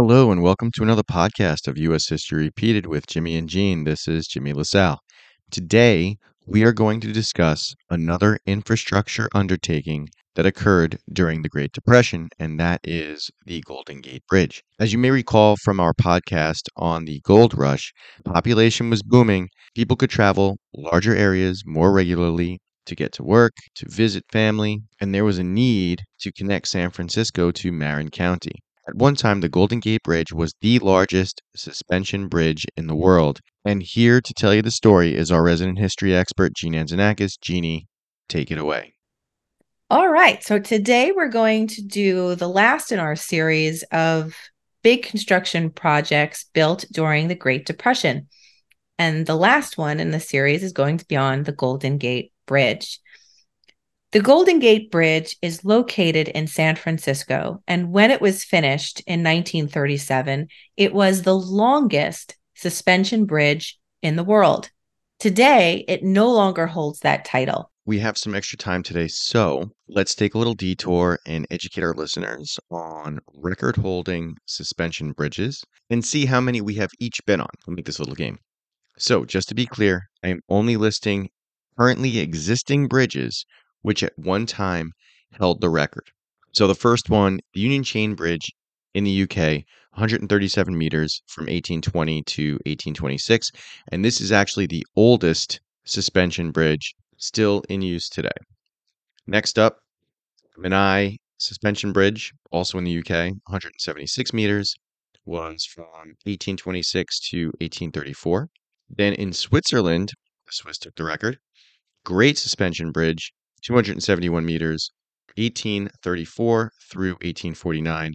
Hello, and welcome to another podcast of U.S. History Repeated with Jimmy and Jean. This is Jimmy LaSalle. Today, we are going to discuss another infrastructure undertaking that occurred during the Great Depression, and that is the Golden Gate Bridge. As you may recall from our podcast on the gold rush, population was booming. People could travel larger areas more regularly to get to work, to visit family, and there was a need to connect San Francisco to Marin County. At one time, the Golden Gate Bridge was the largest suspension bridge in the world. And here to tell you the story is our resident history expert, Jean Anzanakis. Jeannie, take it away. All right. So today we're going to do the last in our series of big construction projects built during the Great Depression. And the last one in the series is going to be on the Golden Gate Bridge. The Golden Gate Bridge is located in San Francisco, and when it was finished in 1937, it was the longest suspension bridge in the world. Today, it no longer holds that title. We have some extra time today, so let's take a little detour and educate our listeners on record holding suspension bridges and see how many we have each been on. We'll make this a little game. So, just to be clear, I am only listing currently existing bridges which at one time held the record. So the first one, the Union Chain Bridge in the UK, 137 meters from 1820 to 1826. And this is actually the oldest suspension bridge still in use today. Next up, Menai Suspension Bridge, also in the UK, 176 meters, was from 1826 to 1834. Then in Switzerland, the Swiss took the record. Great Suspension Bridge, 271 meters, 1834 through 1849.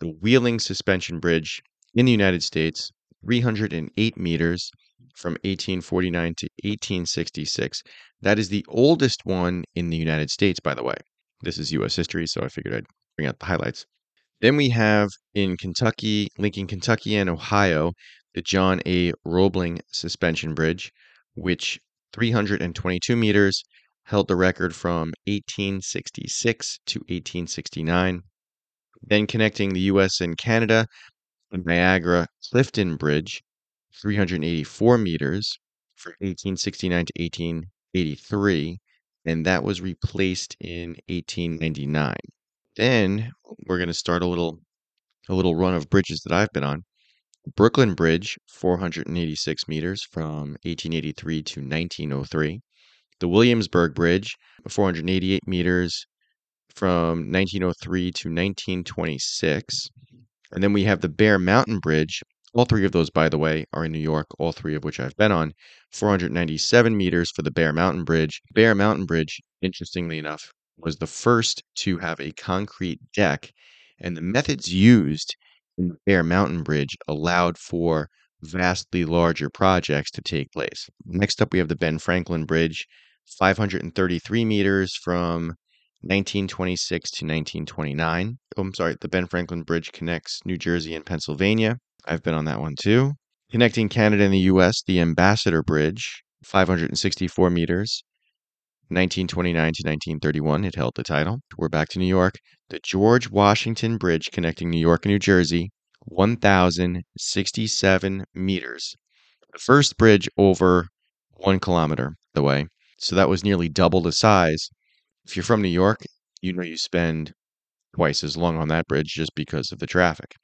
The Wheeling Suspension Bridge in the United States, 308 meters from 1849 to 1866. That is the oldest one in the United States, by the way. This is U.S. history, so I figured I'd bring out the highlights. Then we have in Kentucky, linking Kentucky and Ohio, the John A. Roebling Suspension Bridge, which 322 meters held the record from 1866 to 1869. Then connecting the US and Canada, the Niagara Clifton Bridge, 384 meters from 1869 to 1883, and that was replaced in 1899. Then we're going to start a little a little run of bridges that I've been on. Brooklyn Bridge, 486 meters from 1883 to 1903 the Williamsburg Bridge, uh, 488 meters from 1903 to 1926. And then we have the Bear Mountain Bridge. All three of those, by the way, are in New York, all three of which I've been on. 497 meters for the Bear Mountain Bridge. Bear Mountain Bridge, interestingly enough, was the first to have a concrete deck, and the methods used in the Bear Mountain Bridge allowed for vastly larger projects to take place. Next up, we have the Ben Franklin Bridge, 533 meters from 1926 to 1929. Oh, I'm sorry, the Ben Franklin Bridge connects New Jersey and Pennsylvania. I've been on that one too. Connecting Canada and the US, the Ambassador Bridge, 564 meters, 1929 to 1931. It held the title. We're back to New York. The George Washington Bridge connecting New York and New Jersey, 1,067 meters. The first bridge over one kilometer the way. So that was nearly double the size. If you're from New York, you know you spend twice as long on that bridge just because of the traffic.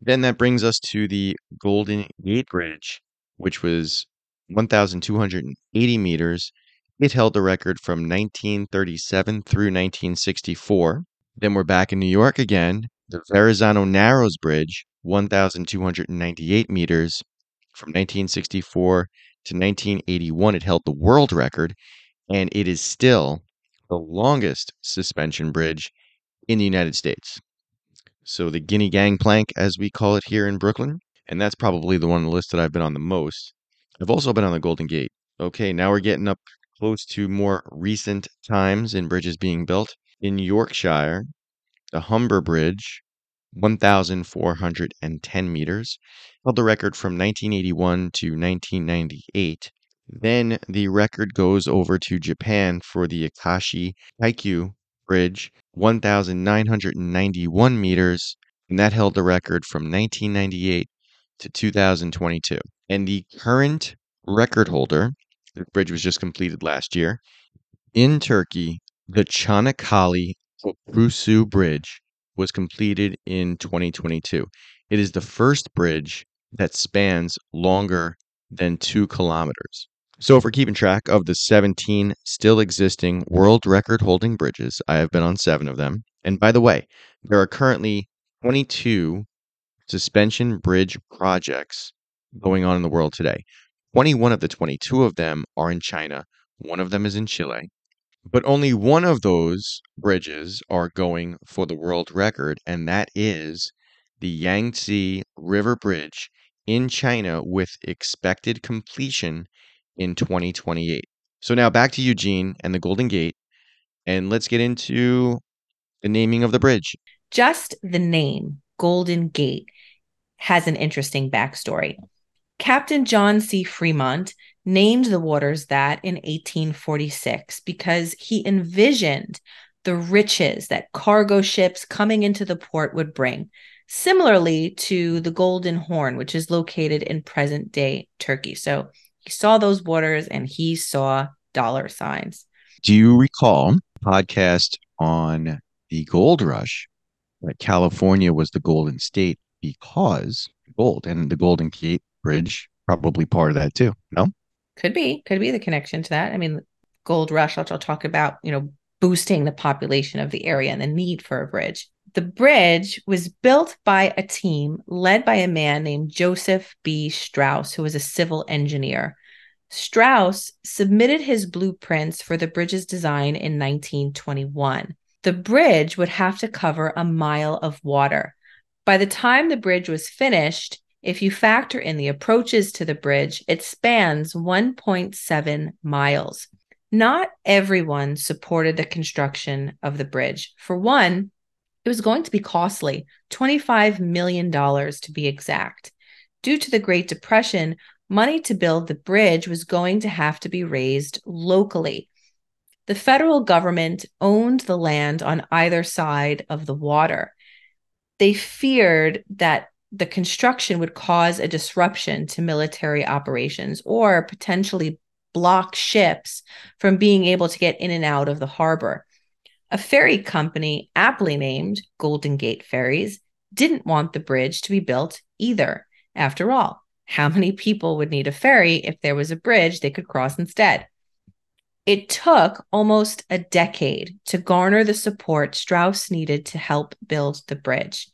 Then that brings us to the Golden Gate Bridge, which was 1,280 meters. It held the record from 1937 through 1964. Then we're back in New York again. The Verrazano Narrows Bridge, 1,298 meters. From 1964 to 1981, it held the world record and it is still the longest suspension bridge in the United States. So the Guinea Gangplank, as we call it here in Brooklyn, and that's probably the one on the list that I've been on the most. I've also been on the Golden Gate. Okay, now we're getting up close to more recent times in bridges being built. In Yorkshire, the Humber Bridge, 1,410 meters, held the record from 1981 to 1998 then the record goes over to Japan for the Akashi Kaikyu Bridge, 1,991 meters and that held the record from 1998 to 2022. And the current record holder, the bridge was just completed last year in Turkey, the Çanakkale Köprüsü Bridge was completed in 2022. It is the first bridge that spans longer than two kilometers. So, if we're keeping track of the 17 still existing world record holding bridges, I have been on seven of them. And by the way, there are currently 22 suspension bridge projects going on in the world today. 21 of the 22 of them are in China, one of them is in Chile. But only one of those bridges are going for the world record, and that is the Yangtze River Bridge in China with expected completion in 2028. So now back to Eugene and the Golden Gate, and let's get into the naming of the bridge. Just the name, Golden Gate, has an interesting backstory. Captain John C. Fremont named the waters that in 1846 because he envisioned the riches that cargo ships coming into the port would bring, similarly to the Golden Horn, which is located in present day Turkey. So he saw those waters and he saw dollar signs. Do you recall podcast on the gold rush that California was the golden state because gold and the Golden Gate Bridge probably part of that too. No, could be, could be the connection to that. I mean, gold rush. I'll, I'll talk about you know boosting the population of the area and the need for a bridge. The bridge was built by a team led by a man named Joseph B. Strauss, who was a civil engineer. Strauss submitted his blueprints for the bridge's design in 1921. The bridge would have to cover a mile of water. By the time the bridge was finished, if you factor in the approaches to the bridge, it spans 1.7 miles. Not everyone supported the construction of the bridge. For one, it was going to be costly $25 million to be exact. Due to the Great Depression, money to build the bridge was going to have to be raised locally. The federal government owned the land on either side of the water. They feared that the construction would cause a disruption to military operations or potentially block ships from being able to get in and out of the harbor. A ferry company, aptly named Golden Gate Ferries, didn't want the bridge to be built either. After all, how many people would need a ferry if there was a bridge they could cross instead? It took almost a decade to garner the support Strauss needed to help build the bridge.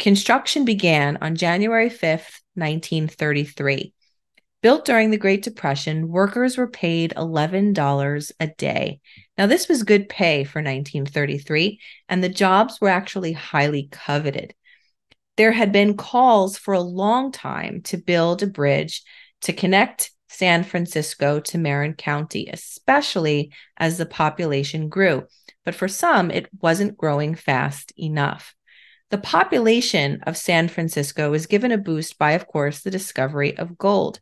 Construction began on January 5th, 1933. Built during the Great Depression, workers were paid $11 a day. Now, this was good pay for 1933, and the jobs were actually highly coveted. There had been calls for a long time to build a bridge to connect San Francisco to Marin County, especially as the population grew. But for some, it wasn't growing fast enough. The population of San Francisco was given a boost by, of course, the discovery of gold.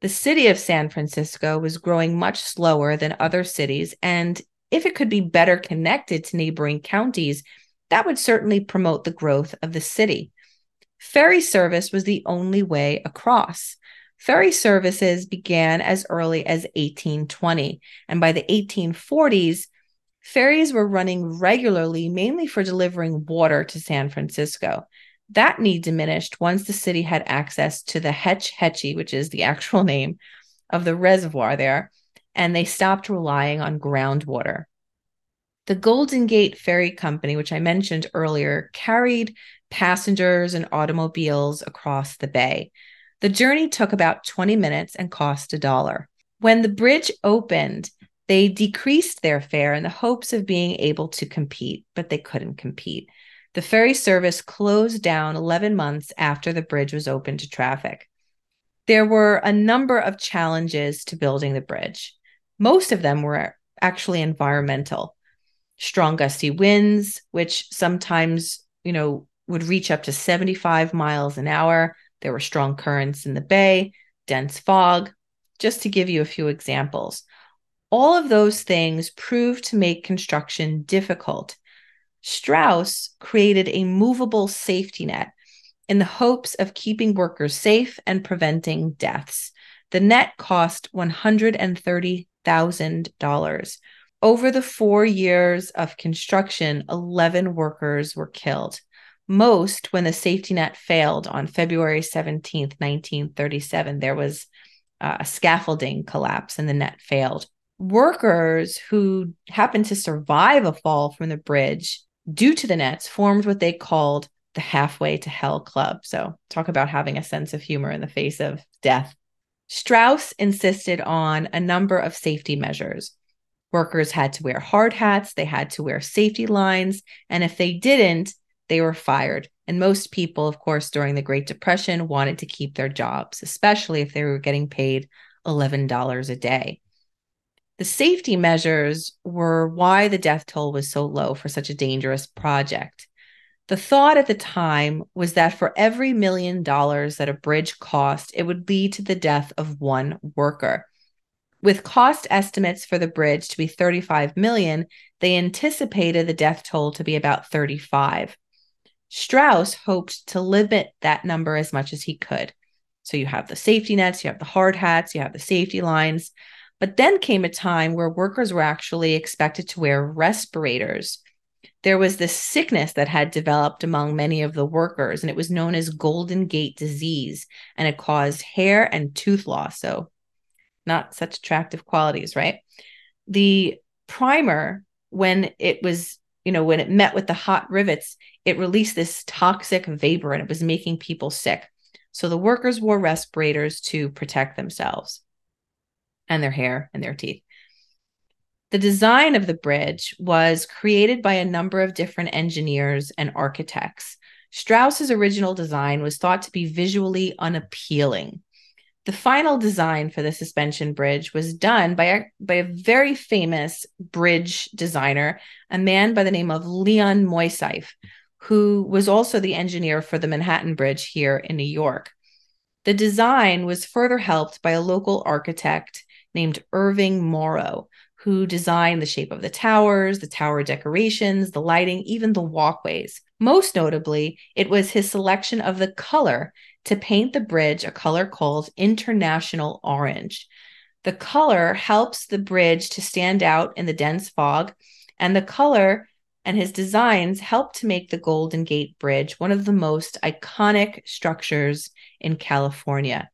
The city of San Francisco was growing much slower than other cities, and if it could be better connected to neighboring counties, that would certainly promote the growth of the city. Ferry service was the only way across. Ferry services began as early as 1820, and by the 1840s, ferries were running regularly, mainly for delivering water to San Francisco. That need diminished once the city had access to the Hetch Hetchy, which is the actual name of the reservoir there, and they stopped relying on groundwater. The Golden Gate Ferry Company, which I mentioned earlier, carried passengers and automobiles across the bay. The journey took about 20 minutes and cost a dollar. When the bridge opened, they decreased their fare in the hopes of being able to compete, but they couldn't compete. The ferry service closed down 11 months after the bridge was open to traffic. There were a number of challenges to building the bridge. Most of them were actually environmental. Strong gusty winds, which sometimes, you know, would reach up to 75 miles an hour, there were strong currents in the bay, dense fog, just to give you a few examples. All of those things proved to make construction difficult. Strauss created a movable safety net in the hopes of keeping workers safe and preventing deaths. The net cost $130,000. Over the four years of construction, 11 workers were killed, most when the safety net failed on February 17th, 1937. There was uh, a scaffolding collapse and the net failed. Workers who happened to survive a fall from the bridge due to the nets formed what they called the Halfway to Hell Club. So, talk about having a sense of humor in the face of death. Strauss insisted on a number of safety measures. Workers had to wear hard hats, they had to wear safety lines, and if they didn't, they were fired. And most people, of course, during the Great Depression wanted to keep their jobs, especially if they were getting paid $11 a day. The safety measures were why the death toll was so low for such a dangerous project. The thought at the time was that for every million dollars that a bridge cost, it would lead to the death of one worker. With cost estimates for the bridge to be 35 million, they anticipated the death toll to be about 35. Strauss hoped to limit that number as much as he could. So you have the safety nets, you have the hard hats, you have the safety lines. But then came a time where workers were actually expected to wear respirators there was this sickness that had developed among many of the workers, and it was known as Golden Gate disease, and it caused hair and tooth loss. So, not such attractive qualities, right? The primer, when it was, you know, when it met with the hot rivets, it released this toxic vapor and it was making people sick. So, the workers wore respirators to protect themselves and their hair and their teeth. The design of the bridge was created by a number of different engineers and architects. Strauss's original design was thought to be visually unappealing. The final design for the suspension bridge was done by a, by a very famous bridge designer, a man by the name of Leon Moisseiff, who was also the engineer for the Manhattan Bridge here in New York. The design was further helped by a local architect named Irving Morrow, who designed the shape of the towers, the tower decorations, the lighting, even the walkways. Most notably, it was his selection of the color to paint the bridge a color called international orange. The color helps the bridge to stand out in the dense fog, and the color and his designs help to make the Golden Gate Bridge one of the most iconic structures in California.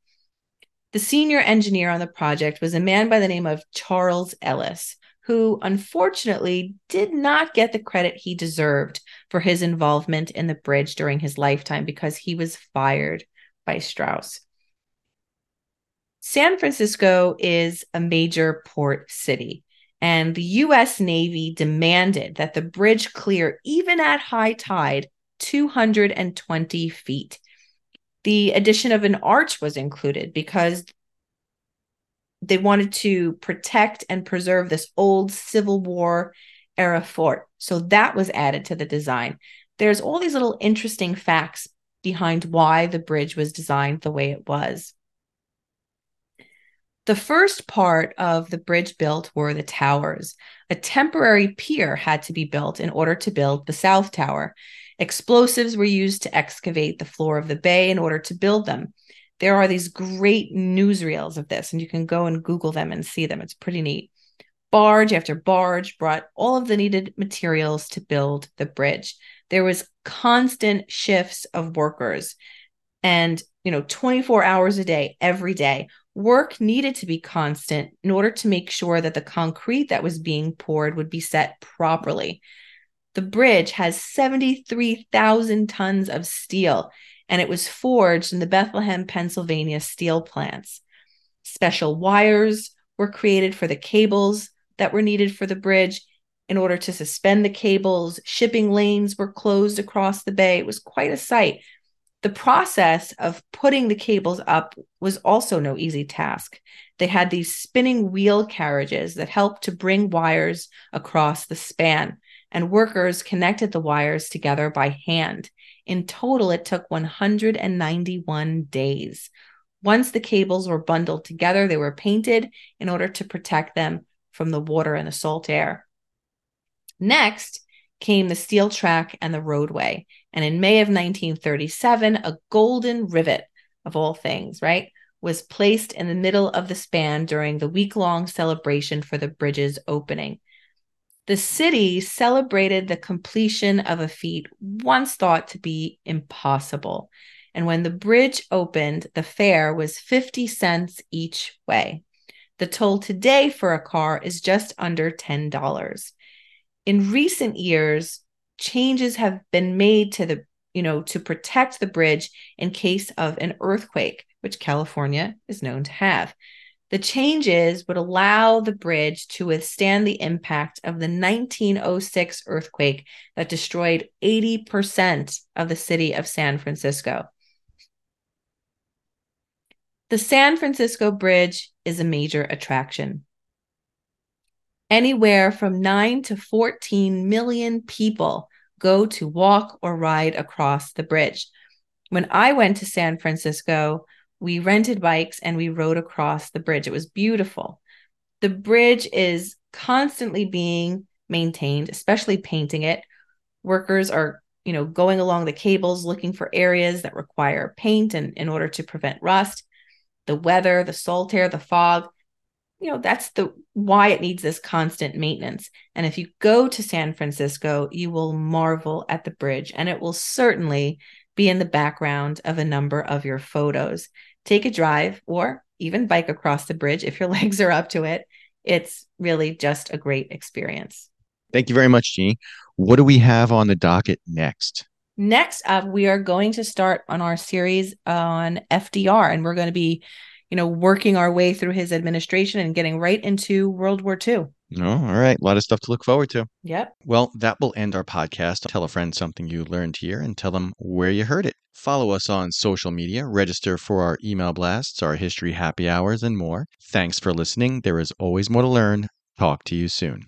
The senior engineer on the project was a man by the name of Charles Ellis, who unfortunately did not get the credit he deserved for his involvement in the bridge during his lifetime because he was fired by Strauss. San Francisco is a major port city, and the US Navy demanded that the bridge clear, even at high tide, 220 feet the addition of an arch was included because they wanted to protect and preserve this old Civil War era fort. So that was added to the design. There's all these little interesting facts behind why the bridge was designed the way it was. The first part of the bridge built were the towers. A temporary pier had to be built in order to build the South Tower. Explosives were used to excavate the floor of the bay in order to build them. There are these great newsreels of this, and you can go and Google them and see them. It's pretty neat. Barge after barge brought all of the needed materials to build the bridge. There was constant shifts of workers and, you know, 24 hours a day, every day. Work needed to be constant in order to make sure that the concrete that was being poured would be set properly. The bridge has 73,000 tons of steel, and it was forged in the Bethlehem, Pennsylvania steel plants. Special wires were created for the cables that were needed for the bridge in order to suspend the cables. Shipping lanes were closed across the bay. It was quite a sight. The process of putting the cables up was also no easy task. They had these spinning wheel carriages that helped to bring wires across the span and workers connected the wires together by hand. In total, it took 191 days. Once the cables were bundled together, they were painted in order to protect them from the water and the salt air. Next came the steel track and the roadway. And in May of 1937, a golden rivet, of all things, right, was placed in the middle of the span during the week long celebration for the bridge's opening. The city celebrated the completion of a feat once thought to be impossible. And when the bridge opened, the fare was 50 cents each way. The toll today for a car is just under $10. In recent years, changes have been made to the, you know, to protect the bridge in case of an earthquake, which California is known to have. The changes would allow the bridge to withstand the impact of the 1906 earthquake that destroyed 80% of the city of San Francisco. The San Francisco Bridge is a major attraction. Anywhere from 9 to 14 million people go to walk or ride across the bridge. When I went to San Francisco, we rented bikes and we rode across the bridge. It was beautiful. The bridge is constantly being maintained, especially painting it. Workers are, you know, going along the cables looking for areas that require paint and in order to prevent rust. The weather, the salt air, the fog, you know, that's the why it needs this constant maintenance. And if you go to San Francisco, you will marvel at the bridge and it will certainly be in the background of a number of your photos take a drive or even bike across the bridge if your legs are up to it. It's really just a great experience. Thank you very much, Jeannie. What do we have on the docket next? Next up, we are going to start on our series on FDR, and we're going to be, you know, working our way through his administration and getting right into World War II. Oh, all right. A lot of stuff to look forward to. Yep. Well, that will end our podcast. Tell a friend something you learned here and tell them where you heard it. Follow us on social media, register for our email blasts, our history happy hours, and more. Thanks for listening. There is always more to learn. Talk to you soon.